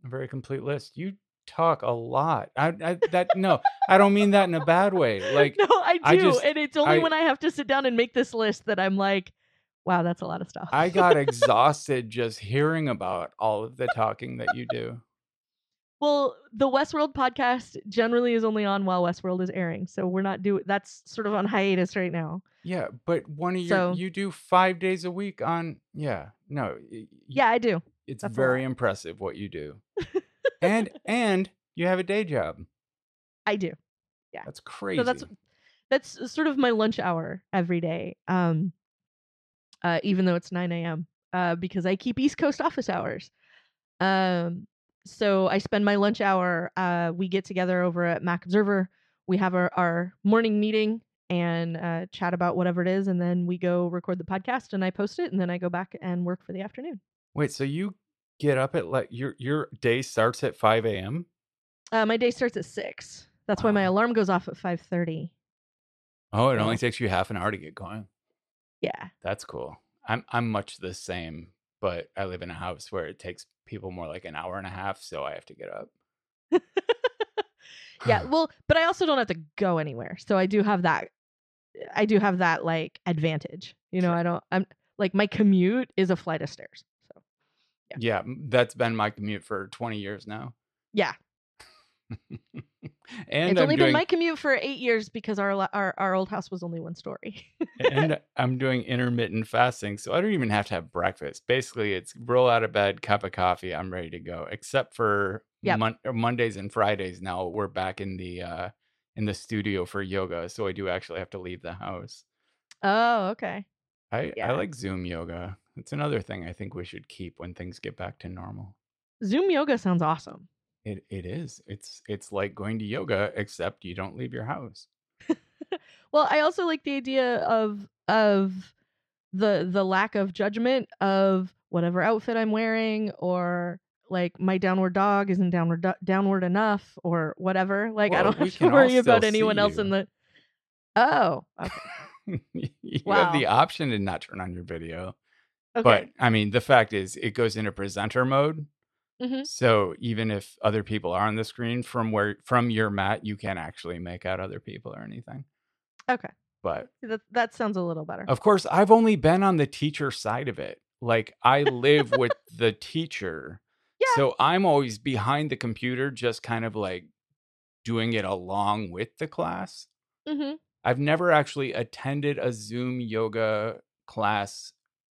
a very complete list. You talk a lot. I, I that no, I don't mean that in a bad way. Like no, I do, I just- and it's only I- when I have to sit down and make this list that I'm like, wow, that's a lot of stuff. I got exhausted just hearing about all of the talking that you do. Well, the Westworld podcast generally is only on while Westworld is airing, so we're not doing. That's sort of on hiatus right now. Yeah, but one of your So- you do five days a week on. Yeah, no. Yeah, I do. it's that's very impressive what you do, and and you have a day job. I do. Yeah. That's crazy. So that's that's sort of my lunch hour every day. Um, uh, even though it's nine a.m. Uh, because I keep East Coast office hours. Um, so I spend my lunch hour. Uh, we get together over at Mac Observer. We have our, our morning meeting and uh, chat about whatever it is, and then we go record the podcast and I post it, and then I go back and work for the afternoon. Wait, so you get up at like your your day starts at five a.m. Uh, my day starts at six. That's why my alarm goes off at five thirty. Oh, it only takes you half an hour to get going. Yeah. That's cool. I'm I'm much the same, but I live in a house where it takes people more like an hour and a half, so I have to get up. yeah well but i also don't have to go anywhere so i do have that i do have that like advantage you know Sure. i don't i'm like my commute is a flight of stairs so yeah, that's been my commute for 20 years now. yeah and it's I'm only doing been my commute for eight years because our, our our old house was only one story and I'm doing intermittent fasting, so I don't even have to have breakfast. Basically, it's roll out of bed, cup of coffee, I'm ready to go. Except for Yep. Mon- Mondays and Fridays. Now we're back in the uh in the studio for yoga, so I do actually have to leave the house. oh okay I Yeah. I like Zoom yoga. It's another thing I think we should keep when things get back to normal. zoom yoga sounds awesome It it is. It's it's like going to yoga, except you don't leave your house. well i also like the idea of of the the lack of judgment of whatever outfit i'm wearing or like my downward dog isn't downward do- downward enough or whatever like i don't have to worry about anyone else in the oh okay, you have the option to not turn on your video. Okay. But I mean, the fact is, it goes into presenter mode. Mhm. So even if other people are on the screen from where from your mat, you can't actually make out other people or anything. okay But that, that sounds a little better of course, I've only been on the teacher side of it. Like I live with the teacher. Yeah. So I'm always behind the computer, just kind of like doing it along with the class. hmm I've never actually attended a Zoom yoga class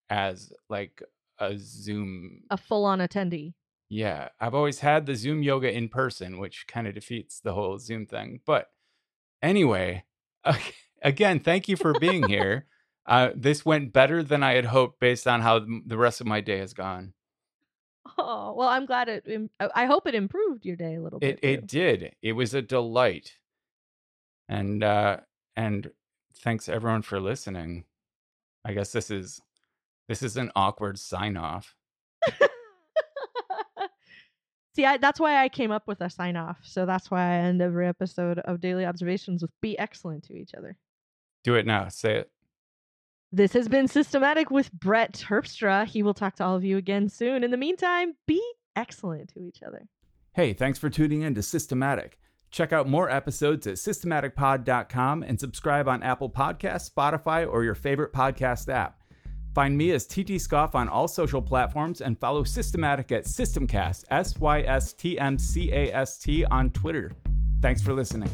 as like a Zoom. a full-on attendee Yeah, I've always had the Zoom yoga in person, which kind of defeats the whole Zoom thing. But anyway, again, thank you for being here. Uh, this went better than I had hoped based on how the rest of my day has gone. oh well i'm glad it i I hope it improved your day a little bit it too. did. It was a delight. And uh and thanks everyone for listening. I guess this is this is an awkward sign off. See, I, that's why I came up with a sign off. So that's why I end every episode of Daily Observations with be excellent to each other. Do it now. Say it. This has been Systematic with Brett Terpstra. He will talk to all of you again soon. In the meantime, be excellent to each other. Hey, thanks for tuning in to Systematic. Check out more episodes at systematicpod.com and subscribe on Apple Podcasts, Spotify, or your favorite podcast app. Find me as TT Scoff on all social platforms and follow Systematic at Systmcast, S Y S T M C A S T on Twitter. Thanks for listening.